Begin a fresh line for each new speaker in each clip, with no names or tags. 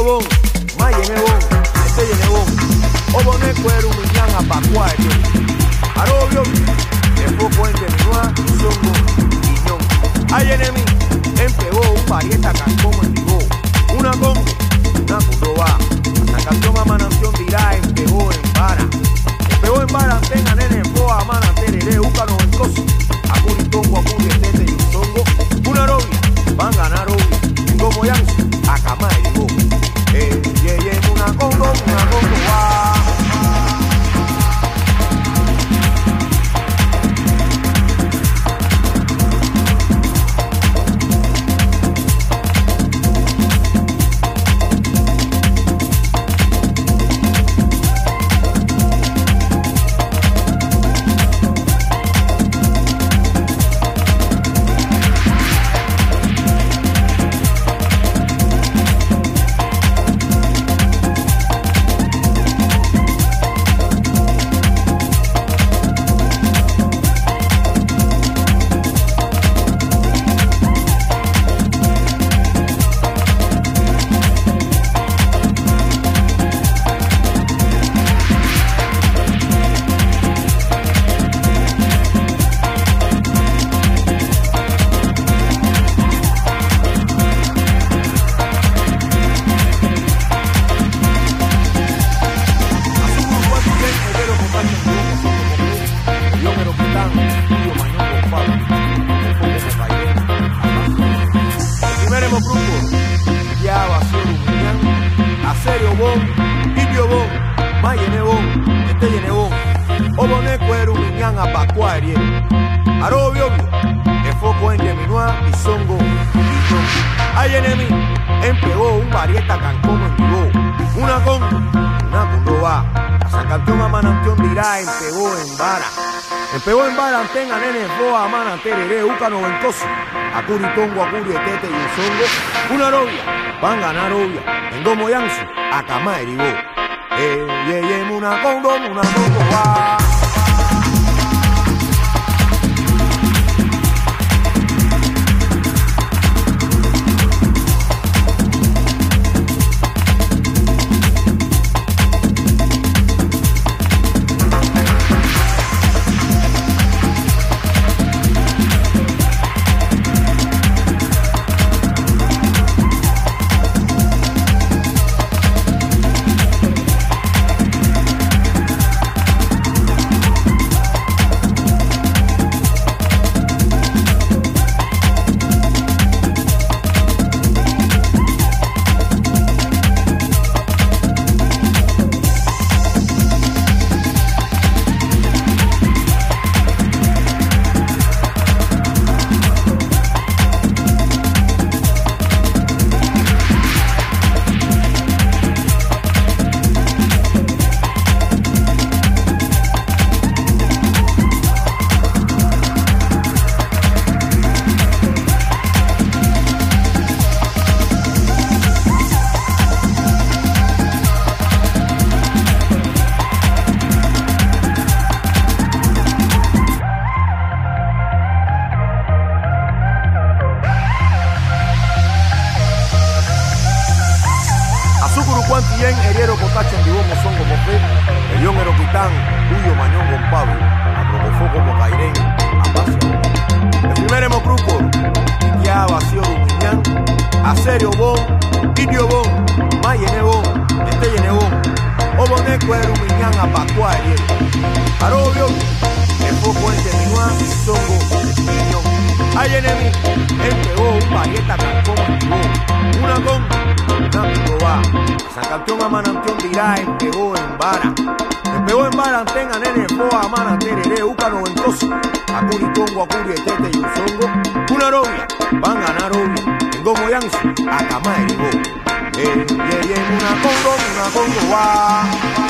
Idio Bon, Mayene Bon, Esteyene Bon, Obone Cuero Rumiñán, Apacua, Arobio, Enfoco en Teminua, Songo, Guiñón. Hay enemi, empegó un parieta cancón en vivo, una congo, una condoba. La canción a mananción dirá empegó en vara. Empegó en vara, tenga nene, boa, mana, tereré, úcano, en coso. Acuritongo, acuri, tete y songo. Una robia, van a ganar obvia. Como ya, acamá una congo, Hay enemy, empegó un varieta cancomo en vivo. Una con, una con va. San Campeón a Manantión dirá, empegó en vara. Empegó en vara, antenga, nene, boa, mana, tereré, úcano, ventoso. Acuri, tongo, acuri, etete y songo. Una novia, van a ganar obvia. En domo yansu, acamá, eribó. Eh, ye, ye, una congo, una congo, va. Cuantillén, Heriero Cotacho, en Dibomo son como fe, Elión Eroquitán, Huyo Mañón con Pablo, Aprobofó como Cairén, Apacio. El primer hemocruco, Iquia Vacío Lumiñán, Acerio Bon, Indio Bon, Mayene Bon, Esteyene Bon, Oboné Cuero Miñán, Apacua, Heriero. Arobio, Enfoco en Teminua, Songo, Miñón. Hay enemy, empegó un parieta cancón, una con, una picoba. San Campeón a Manantión dirá, empegó en vara. Empegó en vara, antenga, nene, boa, mana, tereré, úcano, ventoso. Acuri, congo, acuri, etete y un songo. Una robia, van a ganar obvio. En gomo yansu, acamá, eribo. Eh, yeah, una congo, una congo, va.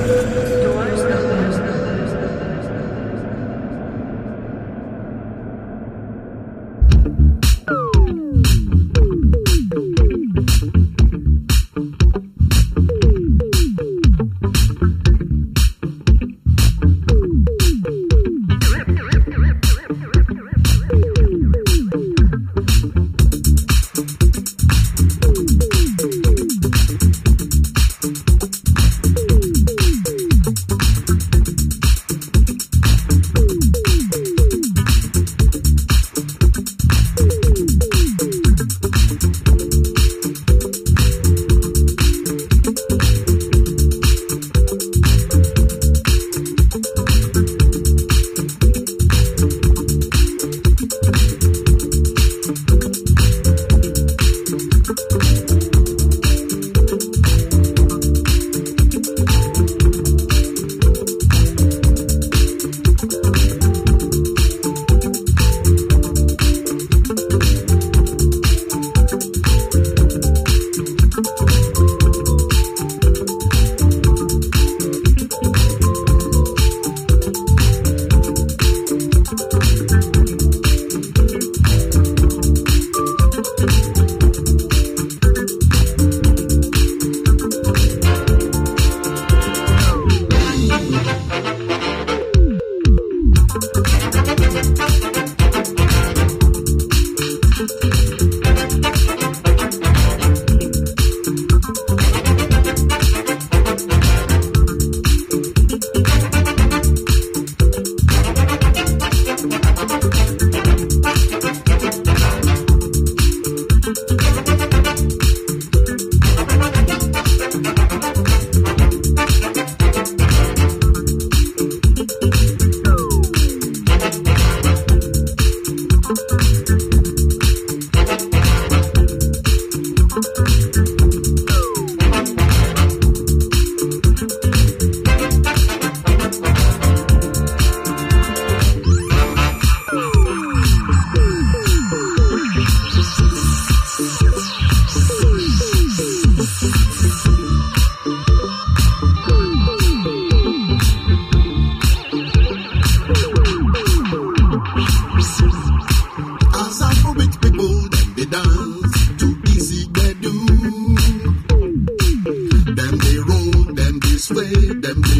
them.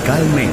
Musicalmente